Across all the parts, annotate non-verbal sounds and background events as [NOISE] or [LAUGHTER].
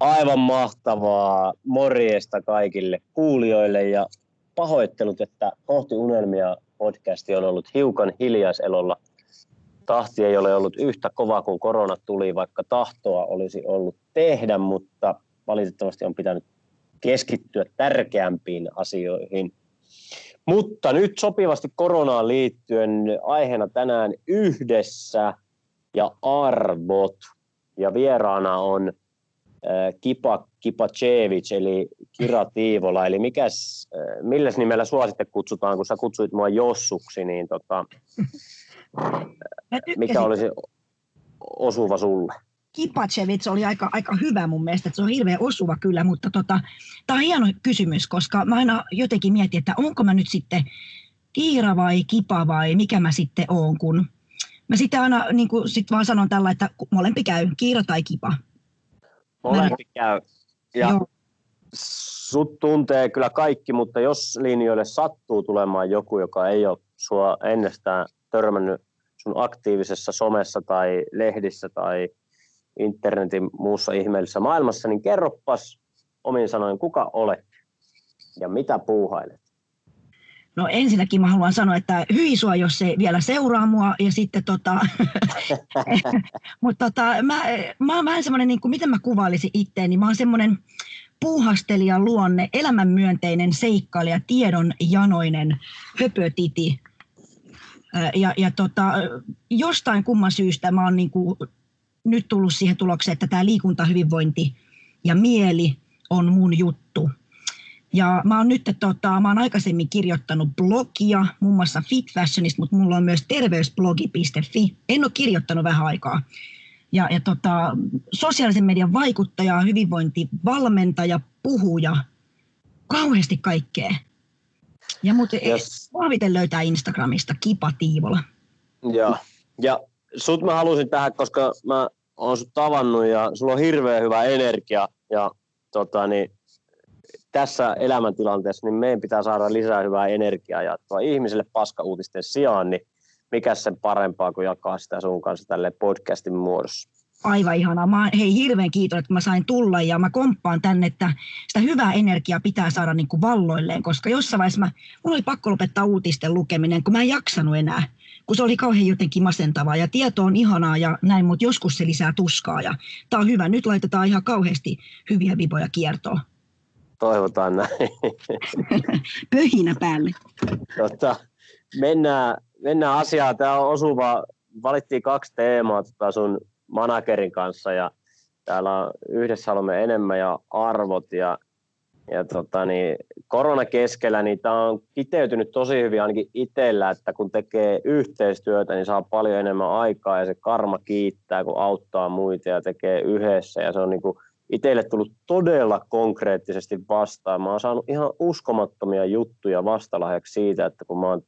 Aivan mahtavaa morjesta kaikille kuulijoille ja pahoittelut, että kohti unelmia podcasti on ollut hiukan hiljaiselolla. Tahti ei ole ollut yhtä kova kuin korona tuli, vaikka tahtoa olisi ollut tehdä, mutta valitettavasti on pitänyt keskittyä tärkeämpiin asioihin. Mutta nyt sopivasti koronaan liittyen aiheena tänään yhdessä ja arvot. Ja vieraana on Kipa Kipacevic, eli Kira Tiivola, eli mikäs, milläs nimellä sua sitten kutsutaan, kun sä kutsuit mua Jossuksi, niin tota, mikä olisi osuva sulle? Kipacevic oli aika, aika hyvä mun mielestä, että se on hirveän osuva kyllä, mutta tota, tämä on hieno kysymys, koska mä aina jotenkin mietin, että onko mä nyt sitten Kiira vai Kipa vai mikä mä sitten oon, kun mä sitten aina niin kuin sit vaan sanon tällä, että molempi käy, Kiira tai Kipa. Molempi käy. Ja Joo. sut tuntee kyllä kaikki, mutta jos linjoille sattuu tulemaan joku, joka ei ole sua ennestään törmännyt sun aktiivisessa somessa tai lehdissä tai internetin muussa ihmeellisessä maailmassa, niin kerroppas omin sanoin, kuka olet ja mitä puuhailet? No ensinnäkin mä haluan sanoa, että hyi sua, jos se vielä seuraa mua. Ja sitten tota, [LAUGHS] mutta tota, mä, mä, oon semmoinen, niin kuin, miten mä kuvailisin itteeni, mä oon semmoinen puuhastelija luonne, elämänmyönteinen seikkailija, tiedon janoinen höpötiti. Ja, ja tota, jostain kumman syystä mä oon niin kuin nyt tullut siihen tulokseen, että tämä liikuntahyvinvointi ja mieli on mun juttu. Ja mä oon nyt, tota, mä oon aikaisemmin kirjoittanut blogia, muun muassa Fit Fashionista, mutta mulla on myös terveysblogi.fi. En ole kirjoittanut vähän aikaa. Ja, ja tota, sosiaalisen median vaikuttaja, hyvinvointivalmentaja, puhuja, kauheasti kaikkea. Ja mut yes. vahviten löytää Instagramista Kipa Tiivola. Joo. Ja sut mä halusin tähän, koska mä oon sut tavannut ja sulla on hirveän hyvä energia ja tota, niin, tässä elämäntilanteessa niin meidän pitää saada lisää hyvää energiaa jaettua ihmisille paskauutisten sijaan, niin mikä sen parempaa kuin jakaa sitä sun kanssa tälle podcastin muodossa. Aivan ihanaa. Mä hei hirveän kiitos, että mä sain tulla ja mä komppaan tänne, että sitä hyvää energiaa pitää saada niin kuin valloilleen, koska jossain vaiheessa mä, mulla oli pakko lopettaa uutisten lukeminen, kun mä en jaksanut enää kun se oli kauhean jotenkin masentavaa ja tieto on ihanaa ja näin, mutta joskus se lisää tuskaa ja tämä on hyvä. Nyt laitetaan ihan kauheasti hyviä viboja kiertoon. Toivotaan näin. [LAUGHS] Pöhinä päälle. Tota, mennään, mennään asiaan. Tämä on osuva. Valittiin kaksi teemaa tota sun managerin kanssa ja täällä on yhdessä haluamme enemmän ja arvot ja ja tota, niin, korona keskellä niin tämä on kiteytynyt tosi hyvin ainakin itsellä, että kun tekee yhteistyötä, niin saa paljon enemmän aikaa ja se karma kiittää, kun auttaa muita ja tekee yhdessä. Ja se on niin kuin itselle tullut todella konkreettisesti vastaan. Mä oon saanut ihan uskomattomia juttuja vastalahjaksi siitä, että kun mä oon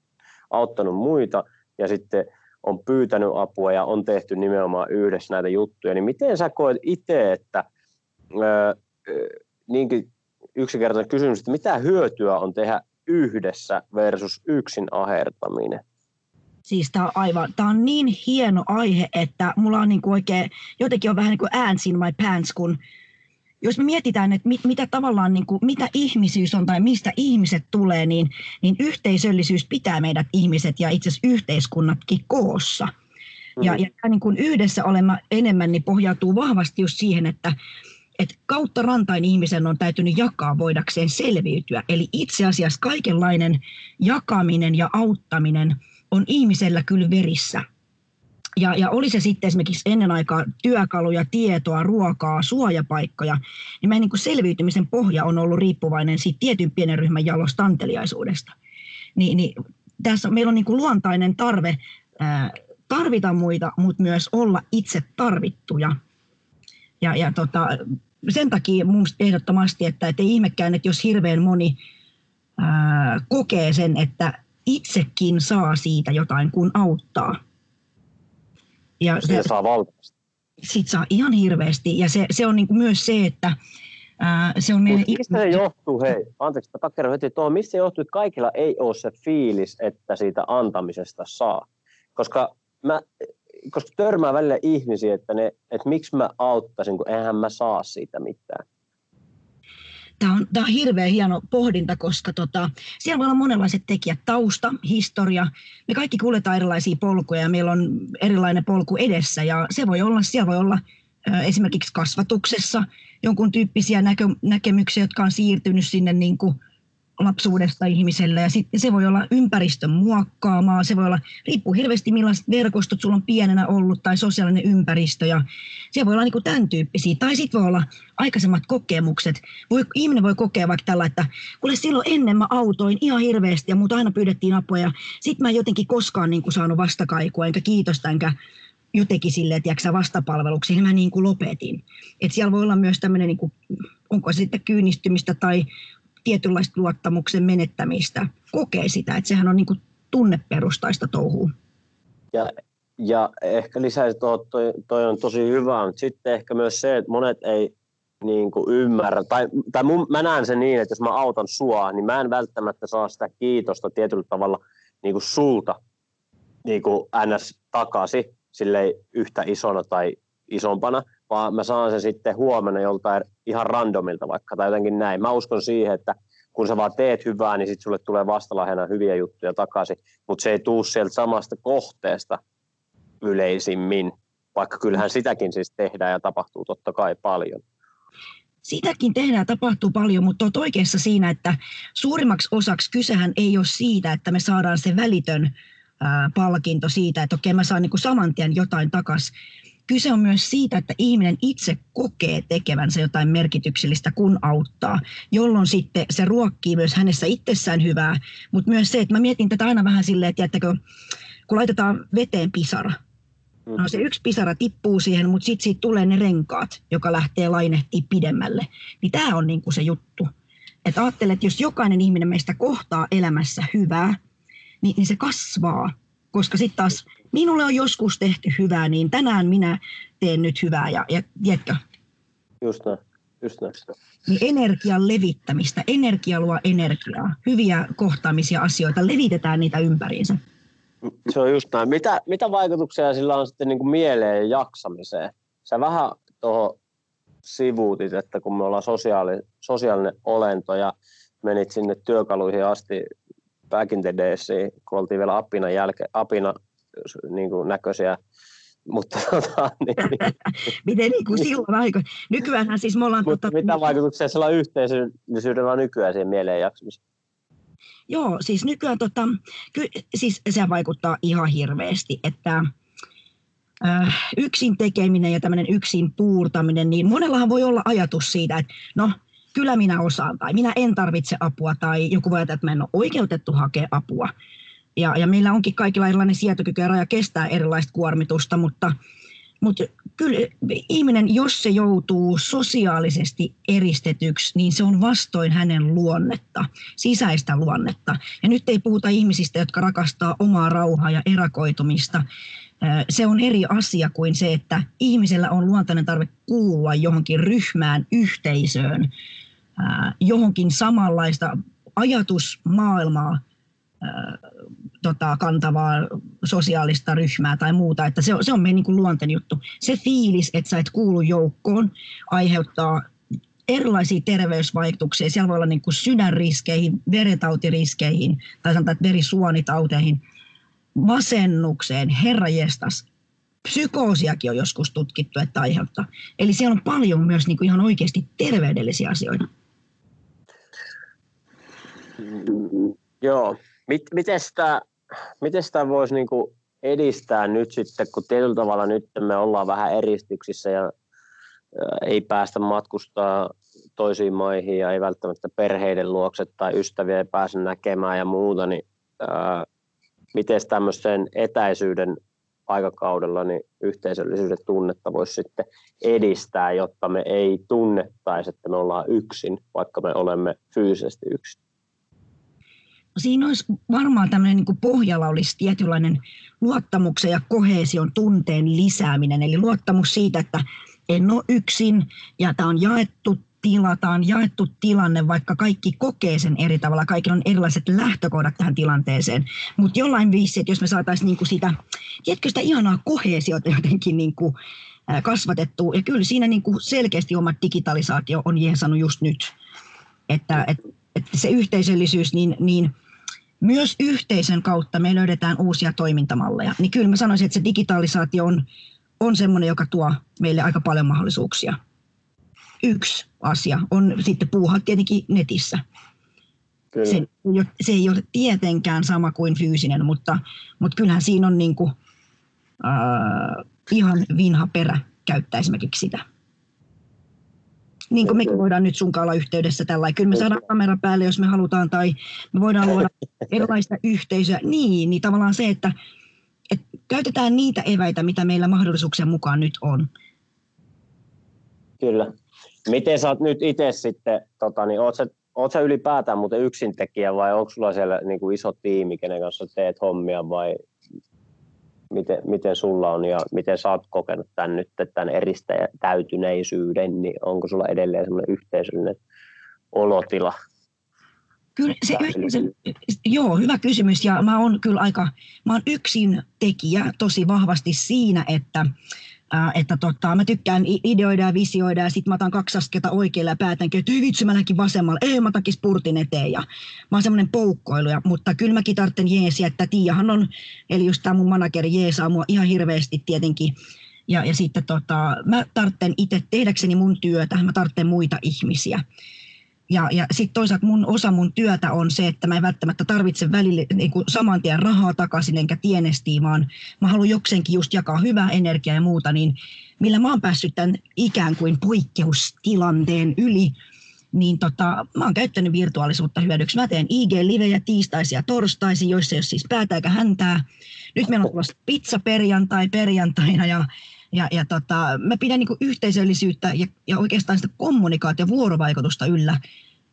auttanut muita ja sitten on pyytänyt apua ja on tehty nimenomaan yhdessä näitä juttuja, niin miten sä koet itse, että öö, niinkin yksinkertainen kysymys, että mitä hyötyä on tehdä yhdessä versus yksin ahertaminen? Siis tämä on aivan, tämä on niin hieno aihe, että mulla on niin kuin oikein, jotenkin on vähän niin kuin ants in my pants, kun jos me mietitään, että mit, mitä tavallaan, niin kuin, mitä ihmisyys on tai mistä ihmiset tulee, niin, niin yhteisöllisyys pitää meidät ihmiset ja itse asiassa yhteiskunnatkin koossa. Mm. Ja, ja niin kuin yhdessä olemme enemmän, niin pohjautuu vahvasti just siihen, että että kautta rantain ihmisen on täytynyt jakaa voidakseen selviytyä. Eli itse asiassa kaikenlainen jakaminen ja auttaminen on ihmisellä kyllä verissä. Ja, ja oli se sitten esimerkiksi ennen aikaa työkaluja, tietoa, ruokaa, suojapaikkoja, niin meidän niin selviytymisen pohja on ollut riippuvainen siitä tietyn pienen ryhmän jalostanteliaisuudesta. Ni, niin tässä meillä on niin kuin luontainen tarve ää, tarvita muita, mutta myös olla itse tarvittuja. Ja, ja tota, sen takia minusta ehdottomasti, että, että ei ihmekään, että jos hirveän moni ää, kokee sen, että itsekin saa siitä jotain, kun auttaa. Ja se, saa valtavasti. Sitten saa ihan hirveästi. Ja se, se on niin kuin myös se, että ää, se on meidän... Mistä se johtuu, hei, anteeksi, takkero heti tuohon, mistä se johtuu, että kaikilla ei ole se fiilis, että siitä antamisesta saa? Koska mä koska törmää välillä ihmisiä, että, ne, että miksi mä auttaisin, kun eihän mä saa siitä mitään. Tämä on, tämä on hirveän hieno pohdinta, koska tota, siellä voi olla monenlaiset tekijät, tausta, historia. Me kaikki kuljetaan erilaisia polkuja ja meillä on erilainen polku edessä ja se voi olla, siellä voi olla esimerkiksi kasvatuksessa jonkun tyyppisiä näkö, näkemyksiä, jotka on siirtynyt sinne niin kuin lapsuudesta ihmiselle ja sitten se voi olla ympäristön muokkaamaa, se voi olla, riippuu hirveästi millaiset verkostot sulla on pienenä ollut tai sosiaalinen ympäristö ja se voi olla niin kuin tämän tyyppisiä. Tai sitten voi olla aikaisemmat kokemukset. Voi, ihminen voi kokea vaikka tällä, että kuule silloin ennen mä autoin ihan hirveästi ja muuta aina pyydettiin apua ja sitten mä en jotenkin koskaan niin kuin saanut vastakaikua enkä kiitosta enkä jotenkin että vastapalveluksi, niin mä niin kuin lopetin. Että siellä voi olla myös tämmöinen, niin onko se sitten kyynistymistä tai tietynlaista luottamuksen menettämistä, kokee sitä, että sehän on niin kuin tunneperustaista touhua. Ja, ja ehkä lisäisi tuohon, toi, toi on tosi hyvä, mutta sitten ehkä myös se, että monet ei niin kuin ymmärrä, tai, tai mun, mä näen sen niin, että jos mä autan sua, niin mä en välttämättä saa sitä kiitosta tietyllä tavalla niin kuin sulta niin kuin ns. takaisin, yhtä isona tai isompana, vaan mä saan sen sitten huomenna joltain ihan randomilta vaikka tai jotenkin näin. Mä uskon siihen, että kun sä vaan teet hyvää, niin sitten sulle tulee vastalahjana hyviä juttuja takaisin, mutta se ei tuu sieltä samasta kohteesta yleisimmin, vaikka kyllähän sitäkin siis tehdään ja tapahtuu totta kai paljon. Sitäkin tehdään tapahtuu paljon, mutta olet oikeassa siinä, että suurimmaksi osaksi kysehän ei ole siitä, että me saadaan se välitön palkinto siitä, että okei mä saan niin saman tien jotain takaisin, kyse on myös siitä, että ihminen itse kokee tekevänsä jotain merkityksellistä, kun auttaa, jolloin sitten se ruokkii myös hänessä itsessään hyvää, mutta myös se, että mä mietin tätä aina vähän silleen, että jättäkö, kun laitetaan veteen pisara, No se yksi pisara tippuu siihen, mutta sitten siitä tulee ne renkaat, joka lähtee lainehtii pidemmälle. Niin tämä on niinku se juttu. Että ajattelet, että jos jokainen ihminen meistä kohtaa elämässä hyvää, niin, niin se kasvaa. Koska sitten taas minulle on joskus tehty hyvää, niin tänään minä teen nyt hyvää. Ja, ja tiedätkö? Just näin. Just näin. Niin energian levittämistä, energia luo energiaa, hyviä kohtaamisia asioita, levitetään niitä ympäriinsä. Se on just näin. Mitä, mitä vaikutuksia sillä on sitten niin kuin mieleen ja jaksamiseen? Sä vähän tuohon sivuutit, että kun me ollaan sosiaali, sosiaalinen olento ja menit sinne työkaluihin asti back in the days, kun oltiin vielä apina, jälke, apina niin kuin näköisiä mutta [LAUGHS] tota, niin, niin. [LAUGHS] Miten niin kuin silloin aika? Nykyäänhän siis me ollaan... Mutta tota, mitä vaikutuksia sillä yhteisöllisyydellä on nykyään siihen mieleen jaksamiseen? Joo, siis nykyään tota, ky, siis se vaikuttaa ihan hirveästi, että äh, yksin tekeminen ja tämmöinen yksin puurtaminen, niin monellahan voi olla ajatus siitä, että no, kyllä minä osaan tai minä en tarvitse apua tai joku voi ajatella, että mä en ole oikeutettu hakea apua. Ja, ja meillä onkin kaikilla erilainen sietokyky ja raja kestää erilaista kuormitusta, mutta, mutta kyllä ihminen, jos se joutuu sosiaalisesti eristetyksi, niin se on vastoin hänen luonnetta, sisäistä luonnetta. Ja nyt ei puhuta ihmisistä, jotka rakastaa omaa rauhaa ja erakoitumista. Se on eri asia kuin se, että ihmisellä on luontainen tarve kuulua johonkin ryhmään, yhteisöön, johonkin samanlaista ajatusmaailmaa tota, kantavaa sosiaalista ryhmää tai muuta. Että se, on, se on meidän niin kuin luonteen juttu. Se fiilis, että sä et kuulu joukkoon, aiheuttaa erilaisia terveysvaikutuksia. Siellä voi olla niin kuin sydänriskeihin, veretautiriskeihin tai sanotaan, että verisuonitauteihin, masennukseen, herrajestas. Psykoosiakin on joskus tutkittu, että aiheuttaa. Eli siellä on paljon myös niin kuin ihan oikeasti terveydellisiä asioita. Joo, miten sitä, miten sitä voisi niin edistää nyt sitten, kun tietyllä tavalla nyt me ollaan vähän eristyksissä ja ei päästä matkustaa toisiin maihin ja ei välttämättä perheiden luokset tai ystäviä ei pääse näkemään ja muuta, niin ää, miten tämmöisen etäisyyden aikakaudella niin yhteisöllisyyden tunnetta voisi sitten edistää, jotta me ei tunnettaisi, että me ollaan yksin, vaikka me olemme fyysisesti yksin siinä olisi varmaan tämmöinen niin pohjalla olisi tietynlainen luottamuksen ja kohesion tunteen lisääminen. Eli luottamus siitä, että en ole yksin ja tämä on jaettu tila, tämä on jaettu tilanne, vaikka kaikki kokee sen eri tavalla, kaikilla on erilaiset lähtökohdat tähän tilanteeseen, mutta jollain viisi, että jos me saataisiin niinku sitä, tiedätkö sitä ihanaa kohesiota jotenkin niinku, kasvatettua, ja kyllä siinä niinku selkeästi oma digitalisaatio on jeesannut just nyt, että, että, että se yhteisöllisyys, niin, niin myös yhteisön kautta me löydetään uusia toimintamalleja, niin kyllä mä sanoisin, että se digitalisaatio on, on semmoinen, joka tuo meille aika paljon mahdollisuuksia. Yksi asia on sitten puuhaa tietenkin netissä. Kyllä. Se, se ei ole tietenkään sama kuin fyysinen, mutta, mutta kyllähän siinä on niin kuin, äh, ihan vinha perä käyttää esimerkiksi sitä. Niin kuin mekin voidaan nyt sun olla yhteydessä tällä Kyllä me saadaan kamera päälle, jos me halutaan, tai me voidaan luoda [LAUGHS] erilaista yhteisöä. Niin, niin tavallaan se, että, että käytetään niitä eväitä, mitä meillä mahdollisuuksien mukaan nyt on. Kyllä. Miten sä oot nyt itse sitten, tota, niin oot sä, oot sä ylipäätään muuten yksintekijä vai onko sulla siellä niin kuin iso tiimi, kenen kanssa teet hommia vai miten, miten sulla on ja miten sä oot kokenut tämän nyt, tämän eristäytyneisyyden, niin onko sulla edelleen semmoinen yhteisöllinen olotila? Kyllä se yhteisö, joo, hyvä kysymys ja mä oon kyllä aika, mä oon yksin tekijä tosi vahvasti siinä, että että tota, mä tykkään ideoida ja visioida ja sitten mä otan kaksi askelta oikealle ja päätänkin, että vitsi mä lähdenkin vasemmalle, ei mä otankin spurtin eteen ja mä oon semmoinen poukkoiluja, mutta kyllä mäkin tarvitsen jeesiä, että Tiiahan on, eli just tämä mun manageri jeesaa mua ihan hirveästi tietenkin ja, ja sitten tota, mä tarvitsen itse tehdäkseni mun työtä, mä tarvitsen muita ihmisiä. Ja, ja sitten toisaalta mun, osa mun työtä on se, että mä en välttämättä tarvitse välille niin kuin saman tien rahaa takaisin enkä tienestiä, vaan mä haluan jokseenkin just jakaa hyvää energiaa ja muuta, niin millä mä oon päässyt tämän ikään kuin poikkeustilanteen yli, niin tota, mä oon käyttänyt virtuaalisuutta hyödyksi. Mä teen IG-livejä tiistaisia ja torstaisia, joissa ei ole siis päätä eikä häntää. Nyt meillä on tulossa pizza perjantai perjantaina ja ja, ja tota, mä pidän niin yhteisöllisyyttä ja, ja oikeastaan sitä kommunikaatio- vuorovaikutusta yllä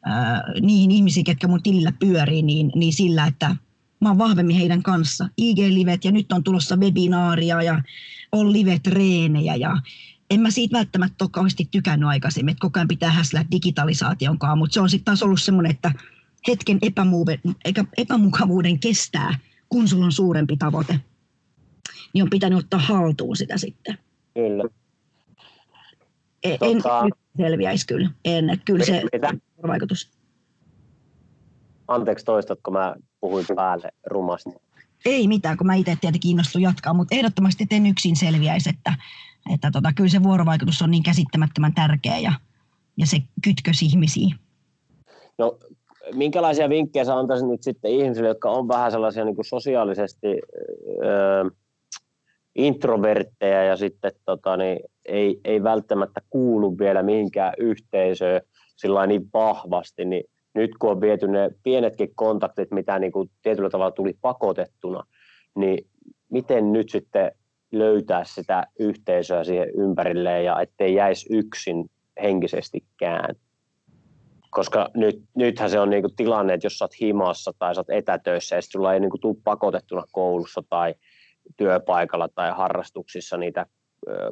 ää, niihin ihmisiin, ketkä mun tilillä pyörii, niin, niin sillä, että mä oon vahvemmin heidän kanssa. IG-livet ja nyt on tulossa webinaaria ja on live-treenejä ja en mä siitä välttämättä ole kauheasti tykännyt aikaisemmin, että koko ajan pitää häslää digitalisaation kanssa, mutta se on sitten taas ollut semmoinen, että hetken epämukavuuden kestää, kun sulla on suurempi tavoite. Niin on pitänyt ottaa haltuun sitä sitten. Kyllä. En, tota... en selviäisi kyllä. En, kyllä se mitä? vaikutus. Anteeksi toistatko mä puhuin päälle rumasti? Ei mitään, kun mä itse tietenkin innostun jatkaa, mutta ehdottomasti en yksin selviäisi, että, että tota, kyllä se vuorovaikutus on niin käsittämättömän tärkeä ja, ja se kytkös ihmisiin. No, minkälaisia vinkkejä sä antaisit nyt sitten ihmisille, jotka on vähän sellaisia niin kuin sosiaalisesti öö, introvertteja ja sitten tota, niin ei, ei välttämättä kuulu vielä mihinkään yhteisöön sillä niin vahvasti, niin nyt kun on viety ne pienetkin kontaktit, mitä niin kuin tietyllä tavalla tuli pakotettuna, niin miten nyt sitten löytää sitä yhteisöä siihen ympärilleen ja ettei jäisi yksin henkisestikään. Koska nyt, nythän se on niinku tilanne, että jos sä oot himassa tai sä oot etätöissä ja sulla ei niinku tule pakotettuna koulussa tai työpaikalla tai harrastuksissa niitä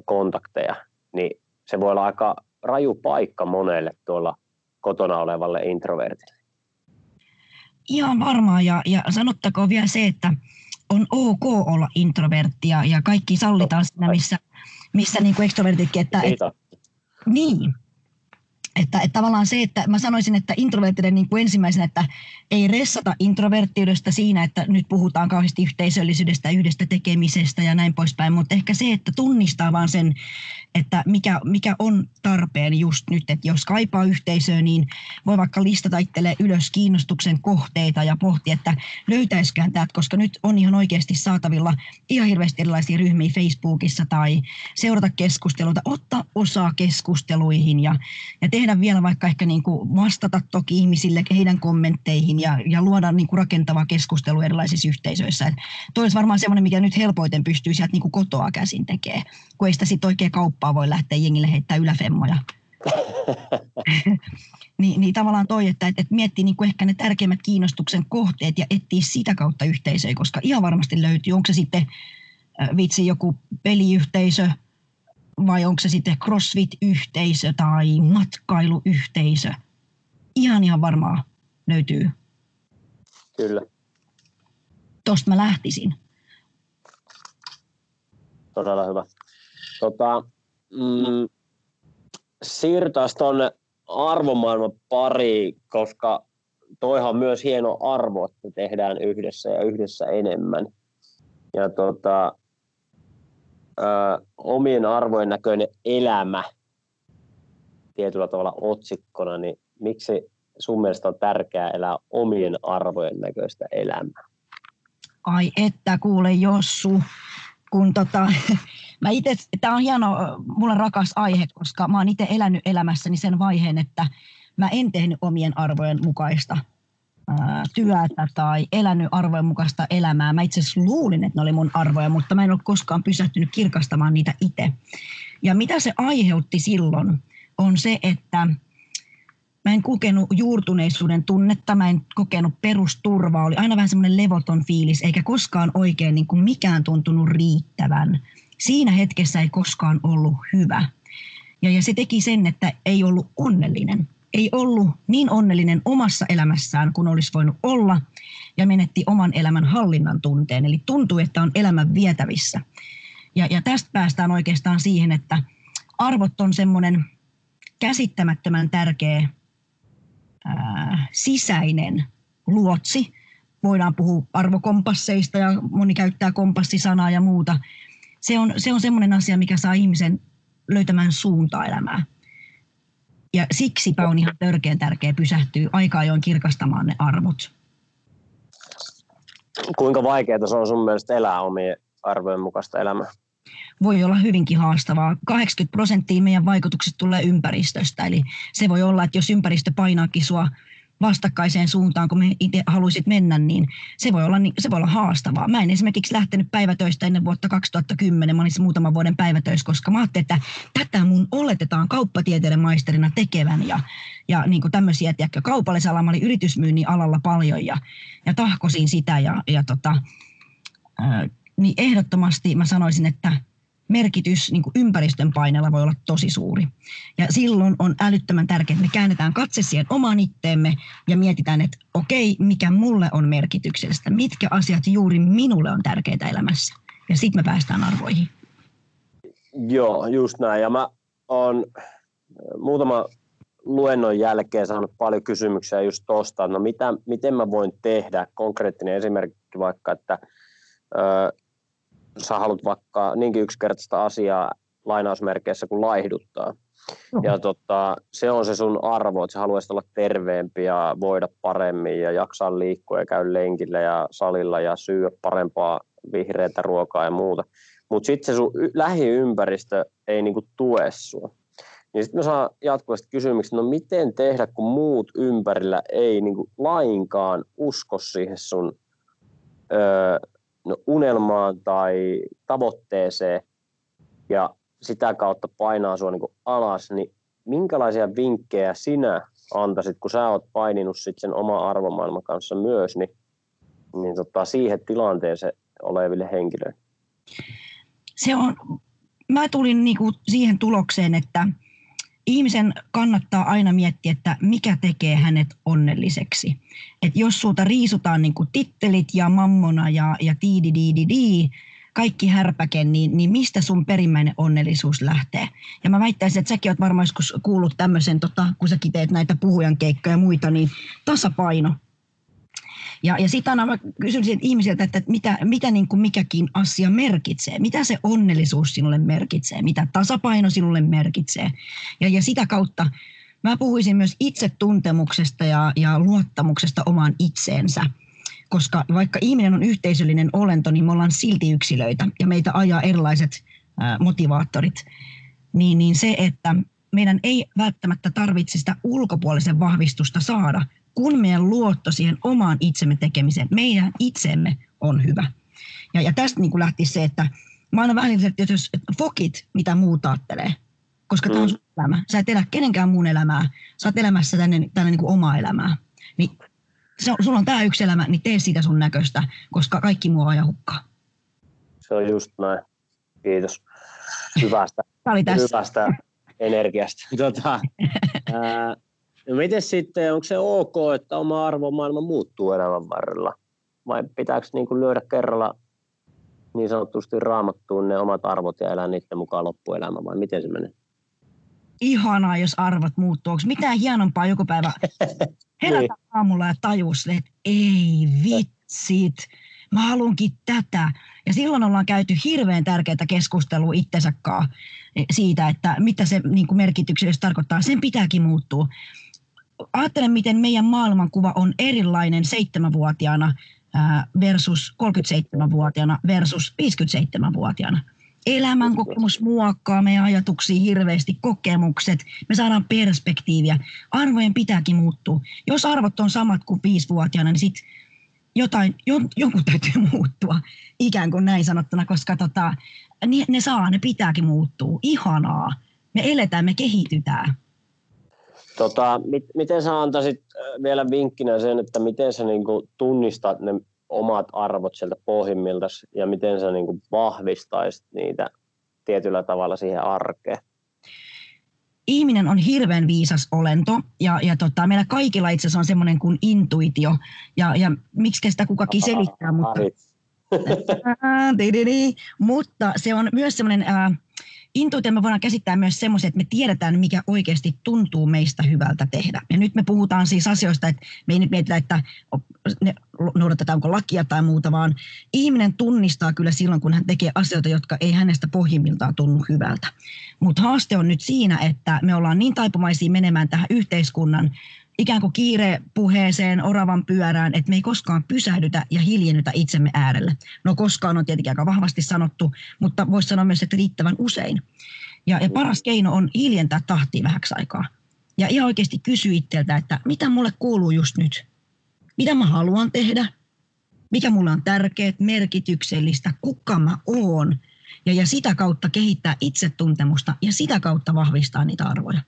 kontakteja, niin se voi olla aika raju paikka monelle tuolla kotona olevalle introvertille. Ihan varmaan, ja, ja sanottakoon vielä se, että on ok olla introverttia ja kaikki sallitaan siinä, missä, missä niin kuin ekstrovertitkin. Että, et, niin, että, että tavallaan se, että mä sanoisin, että introverttinen niin kuin ensimmäisenä, että ei ressata introverttiydestä siinä, että nyt puhutaan kauheasti yhteisöllisyydestä, yhdestä tekemisestä ja näin poispäin, mutta ehkä se, että tunnistaa vaan sen, että mikä, mikä on tarpeen just nyt, että jos kaipaa yhteisöä, niin voi vaikka listata itselleen ylös kiinnostuksen kohteita ja pohtia, että löytäisikään täältä, koska nyt on ihan oikeasti saatavilla ihan hirveästi erilaisia ryhmiä Facebookissa tai seurata keskusteluita, ottaa osaa keskusteluihin ja, ja tehdä vielä vaikka ehkä niin kuin vastata toki ihmisille heidän kommentteihin ja, ja luoda niin kuin rakentavaa keskustelua erilaisissa yhteisöissä. Et toi olisi varmaan semmoinen, mikä nyt helpoiten pystyy sieltä niin kuin kotoa käsin tekemään, kun ei sitä sitten oikein kauppaa voi lähteä jengille heittää yläfemmoja. [LAUGHS] niin, niin tavallaan toi, että, että miettii niin kuin ehkä ne tärkeimmät kiinnostuksen kohteet ja etsii sitä kautta yhteisöä, koska ihan varmasti löytyy. Onko se sitten vitsi joku peliyhteisö, vai onko se sitten CrossFit-yhteisö tai matkailuyhteisö. Ihan ihan varmaan löytyy. Kyllä. Tosta mä lähtisin. Todella hyvä. Tota, mm, siirrytään tuonne arvomaailman pari, koska toihan on myös hieno arvo, että tehdään yhdessä ja yhdessä enemmän. Ja tota, ö, omien arvojen näköinen elämä tietyllä tavalla otsikkona, niin miksi sun mielestä on tärkeää elää omien arvojen näköistä elämää? Ai että kuule Jossu, kun tota, [LAUGHS] mä itse, tämä on hieno, mulle rakas aihe, koska mä oon itse elänyt elämässäni sen vaiheen, että mä en tehnyt omien arvojen mukaista työtä tai elänyt arvojen mukaista elämää. Mä itse asiassa luulin, että ne oli mun arvoja, mutta mä en ole koskaan pysähtynyt kirkastamaan niitä itse. Ja mitä se aiheutti silloin, on se, että mä en kokenut juurtuneisuuden tunnetta, mä en kokenut perusturvaa, oli aina vähän semmoinen levoton fiilis, eikä koskaan oikein niin kuin mikään tuntunut riittävän. Siinä hetkessä ei koskaan ollut hyvä. Ja, ja se teki sen, että ei ollut onnellinen. Ei ollut niin onnellinen omassa elämässään kuin olisi voinut olla ja menetti oman elämän hallinnan tunteen. Eli tuntui, että on elämän vietävissä. Ja, ja tästä päästään oikeastaan siihen, että arvot on semmoinen käsittämättömän tärkeä ää, sisäinen luotsi. Voidaan puhua arvokompasseista ja moni käyttää kompassisanaa ja muuta. Se on, se on semmoinen asia, mikä saa ihmisen löytämään suuntaa elämää. Ja siksipä on ihan törkeän tärkeä pysähtyä aika ajoin kirkastamaan ne arvot. Kuinka vaikeaa se on sun mielestä elää omien arvojen mukaista elämää? voi olla hyvinkin haastavaa. 80 prosenttia meidän vaikutukset tulee ympäristöstä, eli se voi olla, että jos ympäristö painaakin sua vastakkaiseen suuntaan, kun me itse haluaisit mennä, niin se voi, olla, se voi olla haastavaa. Mä en esimerkiksi lähtenyt päivätöistä ennen vuotta 2010, mä olin muutaman vuoden päivätöissä, koska mä ajattelin, että tätä mun oletetaan kauppatieteiden maisterina tekevän ja, ja niin kuin tämmöisiä, tiedätkö, kaupallisella mä olin yritysmyynnin alalla paljon ja, ja tahkosin sitä ja, ja tota, niin ehdottomasti mä sanoisin, että merkitys niin kuin ympäristön paineella voi olla tosi suuri. Ja silloin on älyttömän tärkeää, että me käännetään katse siihen omaan itteemme ja mietitään, että okei, mikä mulle on merkityksellistä, mitkä asiat juuri minulle on tärkeitä elämässä. Ja sitten me päästään arvoihin. Joo, just näin. Ja mä oon muutama luennon jälkeen saanut paljon kysymyksiä just tuosta, no mitä, miten mä voin tehdä, konkreettinen esimerkki vaikka, että sä haluat vaikka niinkin yksinkertaista asiaa lainausmerkeissä kuin laihduttaa. Oho. Ja tota, se on se sun arvo, että sä haluaisit olla terveempi ja voida paremmin ja jaksaa liikkua ja käydä lenkillä ja salilla ja syödä parempaa vihreätä ruokaa ja muuta. Mutta sitten se sun lähiympäristö ei niinku tue sua. Niin sitten mä saan jatkuvasti kysymyksiä, no miten tehdä, kun muut ympärillä ei niinku lainkaan usko siihen sun öö, no, unelmaan tai tavoitteeseen ja sitä kautta painaa sinua niin alas, niin minkälaisia vinkkejä sinä antaisit, kun sä oot paininut sit sen oma arvomaailman kanssa myös, niin, niin tota, siihen tilanteeseen oleville henkilöille? Se on, mä tulin niinku siihen tulokseen, että ihmisen kannattaa aina miettiä, että mikä tekee hänet onnelliseksi. Et jos sulta riisutaan niin kuin tittelit ja mammona ja, ja tiididididi, kaikki härpäke, niin, niin mistä sun perimmäinen onnellisuus lähtee? Ja mä väittäisin, että säkin oot varmaan joskus kuullut tämmöisen, tota, kun säkin teet näitä puhujan keikkoja ja muita, niin tasapaino ja, ja sitten aina kysyn ihmisiltä, että mitä, mitä niin kuin mikäkin asia merkitsee. Mitä se onnellisuus sinulle merkitsee? Mitä tasapaino sinulle merkitsee? Ja, ja sitä kautta mä puhuisin myös itsetuntemuksesta ja, ja luottamuksesta omaan itseensä. Koska vaikka ihminen on yhteisöllinen olento, niin me ollaan silti yksilöitä ja meitä ajaa erilaiset motivaattorit. Niin, niin se, että meidän ei välttämättä tarvitse sitä ulkopuolisen vahvistusta saada, kun meidän luotto siihen omaan itsemme tekemiseen, meidän itsemme on hyvä. Ja, ja tästä niin kuin lähti se, että mä aina vähän että jos fokit, mitä muut ajattelee, koska mm. tämä on sun elämä. Sä et elä kenenkään muun elämää, sä oot elämässä tänne, tänne niin kuin omaa elämää. Niin se on, sulla on tämä yksi elämä, niin tee siitä sun näköistä, koska kaikki muu ajan hukkaa. Se on just näin. Kiitos hyvästä Tämä oli tässä. hyvästä energiasta. Tota, [LAUGHS] ää, no miten sitten, onko se ok, että oma arvomaailma muuttuu elämän varrella? Vai pitääkö niin kuin lyödä kerralla niin sanotusti raamattuun ne omat arvot ja elää niiden mukaan loppuelämä, vai miten se menee? Ihanaa, jos arvot muuttuu. Onko mitään hienompaa joku päivä [LAUGHS] herätä Niin. aamulla ja tajus, että ei vitsit, mä haluankin tätä. Ja silloin ollaan käyty hirveän tärkeää keskustelua itsensä siitä, että mitä se niin kuin merkityksellisesti tarkoittaa. Sen pitääkin muuttua. Ajattelen, miten meidän maailmankuva on erilainen seitsemänvuotiaana versus 37-vuotiaana versus 57-vuotiaana. Elämänkokemus muokkaa meidän ajatuksia hirveästi, kokemukset, me saadaan perspektiiviä. Arvojen pitääkin muuttua. Jos arvot on samat kuin viisivuotiaana, niin sitten jotain, jon, jonkun täytyy muuttua, ikään kuin näin sanottuna, koska tota, ne, ne saa, ne pitääkin muuttua. Ihanaa. Me eletään, me kehitytään. Tota, mit, miten sä antaisit äh, vielä vinkkinä sen, että miten sä niinku tunnistat ne omat arvot sieltä pohjimmilta ja miten sä niinku vahvistaisit niitä tietyllä tavalla siihen arkeen? ihminen on hirveän viisas olento ja, ja tota, meillä kaikilla itse asiassa on semmoinen kuin intuitio. Ja, ja miksi sitä kukakin selittää, mutta, [LAUGHS] mutta se on myös semmoinen, ää, intuitio me voidaan käsittää myös semmoisen, että me tiedetään, mikä oikeasti tuntuu meistä hyvältä tehdä. Ja nyt me puhutaan siis asioista, että me ei nyt mietitä, että ne noudatetaanko lakia tai muuta, vaan ihminen tunnistaa kyllä silloin, kun hän tekee asioita, jotka ei hänestä pohjimmiltaan tunnu hyvältä. Mutta haaste on nyt siinä, että me ollaan niin taipumaisia menemään tähän yhteiskunnan ikään kuin kiirepuheeseen, oravan pyörään, että me ei koskaan pysähdytä ja hiljennytä itsemme äärelle. No koskaan on tietenkin aika vahvasti sanottu, mutta voisi sanoa myös, että riittävän usein. Ja, ja paras keino on hiljentää tahtia vähäksi aikaa. Ja ihan oikeasti kysy itseltä, että mitä mulle kuuluu just nyt? Mitä mä haluan tehdä? Mikä mulle on tärkeää, merkityksellistä? Kuka mä oon? Ja, ja sitä kautta kehittää itsetuntemusta ja sitä kautta vahvistaa niitä arvoja.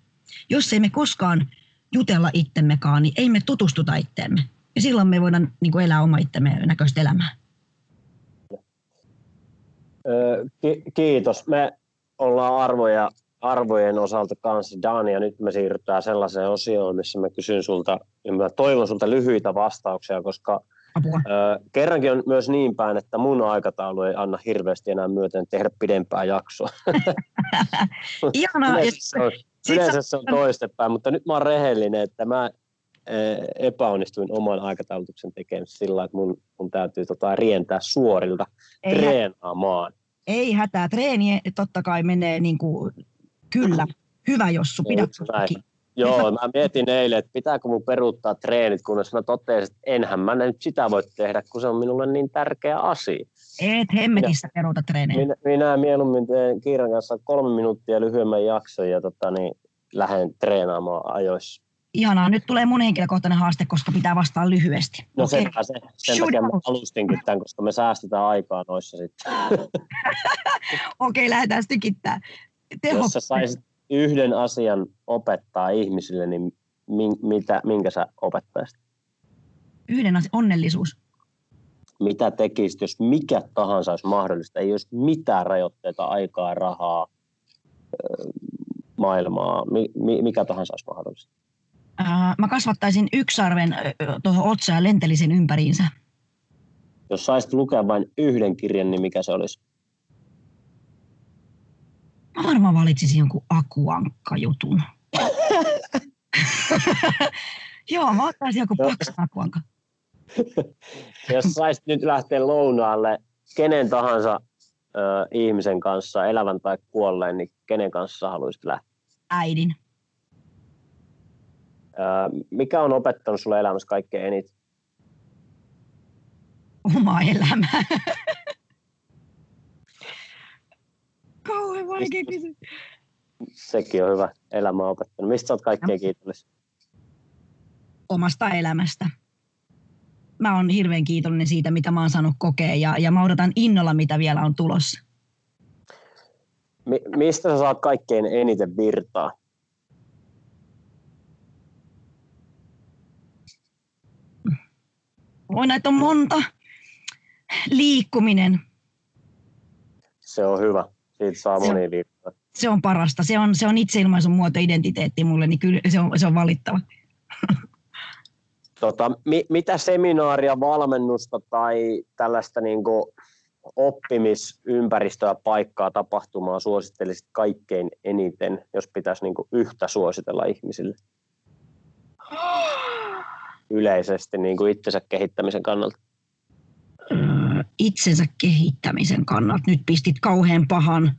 Jos ei me koskaan jutella itsemmekaan, niin ei me tutustuta itteemme. Ja silloin me voidaan niin kuin elää oma itsemme näköistä elämää. Ki- kiitos. Me ollaan arvoja, arvojen osalta kanssa Dani, ja nyt me siirrytään sellaiseen osioon, missä mä kysyn sulta, ja mä toivon sulta lyhyitä vastauksia, koska Apua. ö, kerrankin on myös niin päin, että mun aikataulu ei anna hirveästi enää myöten tehdä pidempää jaksoa. [LAUGHS] Ihanaa. [LAUGHS] yleensä se on toistepäin, mutta nyt mä oon rehellinen, että mä eh, epäonnistuin oman aikataulutuksen tekemisessä sillä, että mun, mun täytyy tota, rientää suorilta Ei, hä- treenaamaan. ei hätää. Treeni totta kai menee niin kuin, kyllä. Hyvä Jossu, pidä Just näin. kiinni. Joo, mä mietin eilen, että pitääkö mun peruuttaa treenit, kunnes mä totesin, että enhän mä nyt sitä voi tehdä, kun se on minulle niin tärkeä asia. Et hemmetissä peruuta treenejä. Minä, minä mieluummin teen Kiiran kanssa kolme minuuttia lyhyemmän jakson ja tota, niin, lähden treenaamaan ajoissa. Ihanaa. Nyt tulee mun henkilökohtainen haaste, koska pitää vastaa lyhyesti. No Okei. sepä se, sen Shoot takia mä alustinkin tämän, koska me säästetään aikaa noissa sitten. [LAUGHS] Okei, lähdetään tykittää. Teho. Jos sä saisit yhden asian opettaa ihmisille, niin min, mitä, minkä sä opettaisit? Yhden asian, onnellisuus. Mitä tekisit, jos mikä tahansa olisi mahdollista? Ei olisi mitään rajoitteita, aikaa, rahaa, maailmaa, mi, mi, mikä tahansa olisi mahdollista. Ää, mä kasvattaisin yksarven tuohon otsaan ja lentelisin ympäriinsä. Jos saisit lukea vain yhden kirjan, niin mikä se olisi? Mä varmaan valitsisin jonkun akuankka-jutun. [LAUGHS] [LAUGHS] Joo, mä ottaisin joku paksu akuankka. Jos [LAUGHS] saisit nyt lähteä lounaalle kenen tahansa ö, ihmisen kanssa, elävän tai kuolleen, niin kenen kanssa haluaisit lähteä? Äidin. Ö, mikä on opettanut sulle elämässä kaikkein eniten? Oma elämä. [LAUGHS] Kauhean vaikea kysymys. Sekin on hyvä elämä opettanut. Mistä oot kaikkein kiitollinen? Omasta elämästä. Mä oon hirveän kiitollinen siitä, mitä mä oon saanut kokea ja, ja mä odotan innolla, mitä vielä on tulossa. Mi- mistä sä saat kaikkein eniten virtaa? Voi näitä on monta. Liikkuminen. Se on hyvä. Siitä saa Se moni virtaa. Se on parasta. Se on, se on itseilmaisun muoto identiteetti mulle, niin kyllä se on, se on valittava. Tota, mi, mitä seminaaria, valmennusta tai tällaista niin kuin oppimisympäristöä, paikkaa, tapahtumaa suosittelisit kaikkein eniten, jos pitäisi niin kuin yhtä suositella ihmisille? Yleisesti niin kuin itsensä kehittämisen kannalta. itsensä kehittämisen kannalta. Nyt pistit kauhean pahan.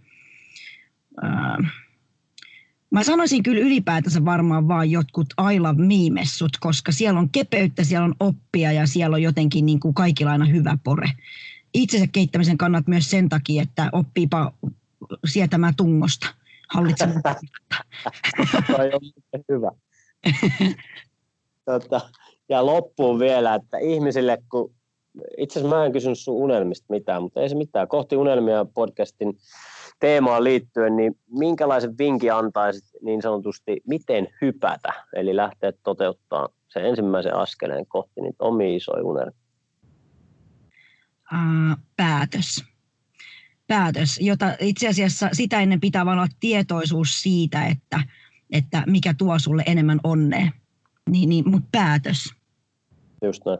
Mä sanoisin kyllä ylipäätänsä varmaan vaan jotkut I love me-messut, koska siellä on kepeyttä, siellä on oppia ja siellä on jotenkin niin kuin kaikilla aina hyvä pore. Itsensä kehittämisen kannat myös sen takia, että oppiipa sietämään tungosta, hallitsemaan. [LAUGHS] Toi on hyvä. tota, ja loppuun vielä, että ihmisille, kun itse asiassa mä en kysynyt sun unelmista mitään, mutta ei se mitään. Kohti unelmia podcastin teemaan liittyen, niin minkälaisen vinkin antaisit niin sanotusti, miten hypätä, eli lähteä toteuttaa sen ensimmäisen askeleen kohti niitä omia isoja unelmia? Päätös. Päätös, jota itse asiassa sitä ennen pitää olla tietoisuus siitä, että, että mikä tuo sulle enemmän onnea. Niin, niin, mutta päätös. Just näin.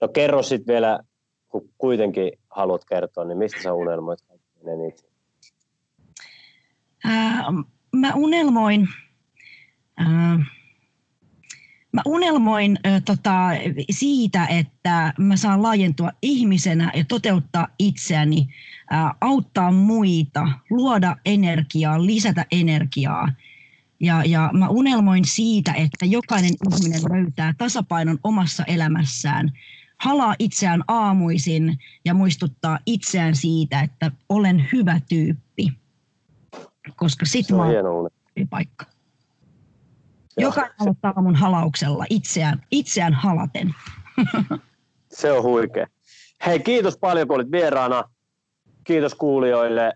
No kerro sitten vielä, kun kuitenkin haluat kertoa, niin mistä sä unelmoit eniten? Ää, mä unelmoin, ää, mä unelmoin ää, tota, siitä, että mä saan laajentua ihmisenä ja toteuttaa itseäni, ää, auttaa muita, luoda energiaa, lisätä energiaa. Ja, ja mä unelmoin siitä, että jokainen ihminen löytää tasapainon omassa elämässään, halaa itseään aamuisin ja muistuttaa itseään siitä, että olen hyvä tyyppi koska sit Se on mä hieno paikka. Jokainen aloittaa aamun halauksella itseään, itseään halaten. [LAUGHS] Se on huikea. Hei, kiitos paljon, kun olit vieraana. Kiitos kuulijoille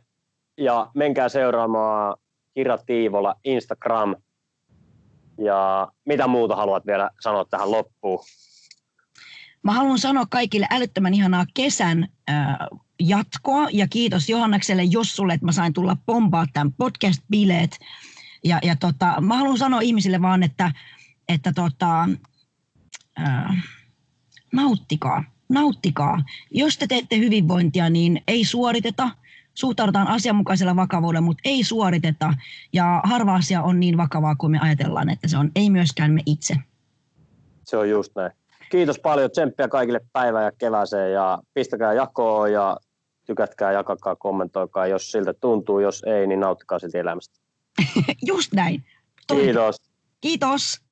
ja menkää seuraamaan Kira Tiivola Instagram. Ja mitä muuta haluat vielä sanoa tähän loppuun? Mä haluan sanoa kaikille älyttömän ihanaa kesän äh, jatkoa ja kiitos Johannakselle Jossulle, että mä sain tulla pompaa tämän podcast-bileet. Ja, ja tota, mä haluan sanoa ihmisille vaan, että, että tota, äh, nauttikaa, nauttikaa. Jos te teette hyvinvointia, niin ei suoriteta, suhtaudutaan asianmukaisella vakavuudella, mutta ei suoriteta. Ja harva asia on niin vakavaa kuin me ajatellaan, että se on. Ei myöskään me itse. Se on just näin. Kiitos paljon, tsemppiä kaikille päivään ja kevääseen ja pistäkää jakoon ja tykätkää, jakakaa, kommentoikaa, jos siltä tuntuu, jos ei, niin nauttikaa silti elämästä. [LAUGHS] Just näin. Kiitos. Kiitos.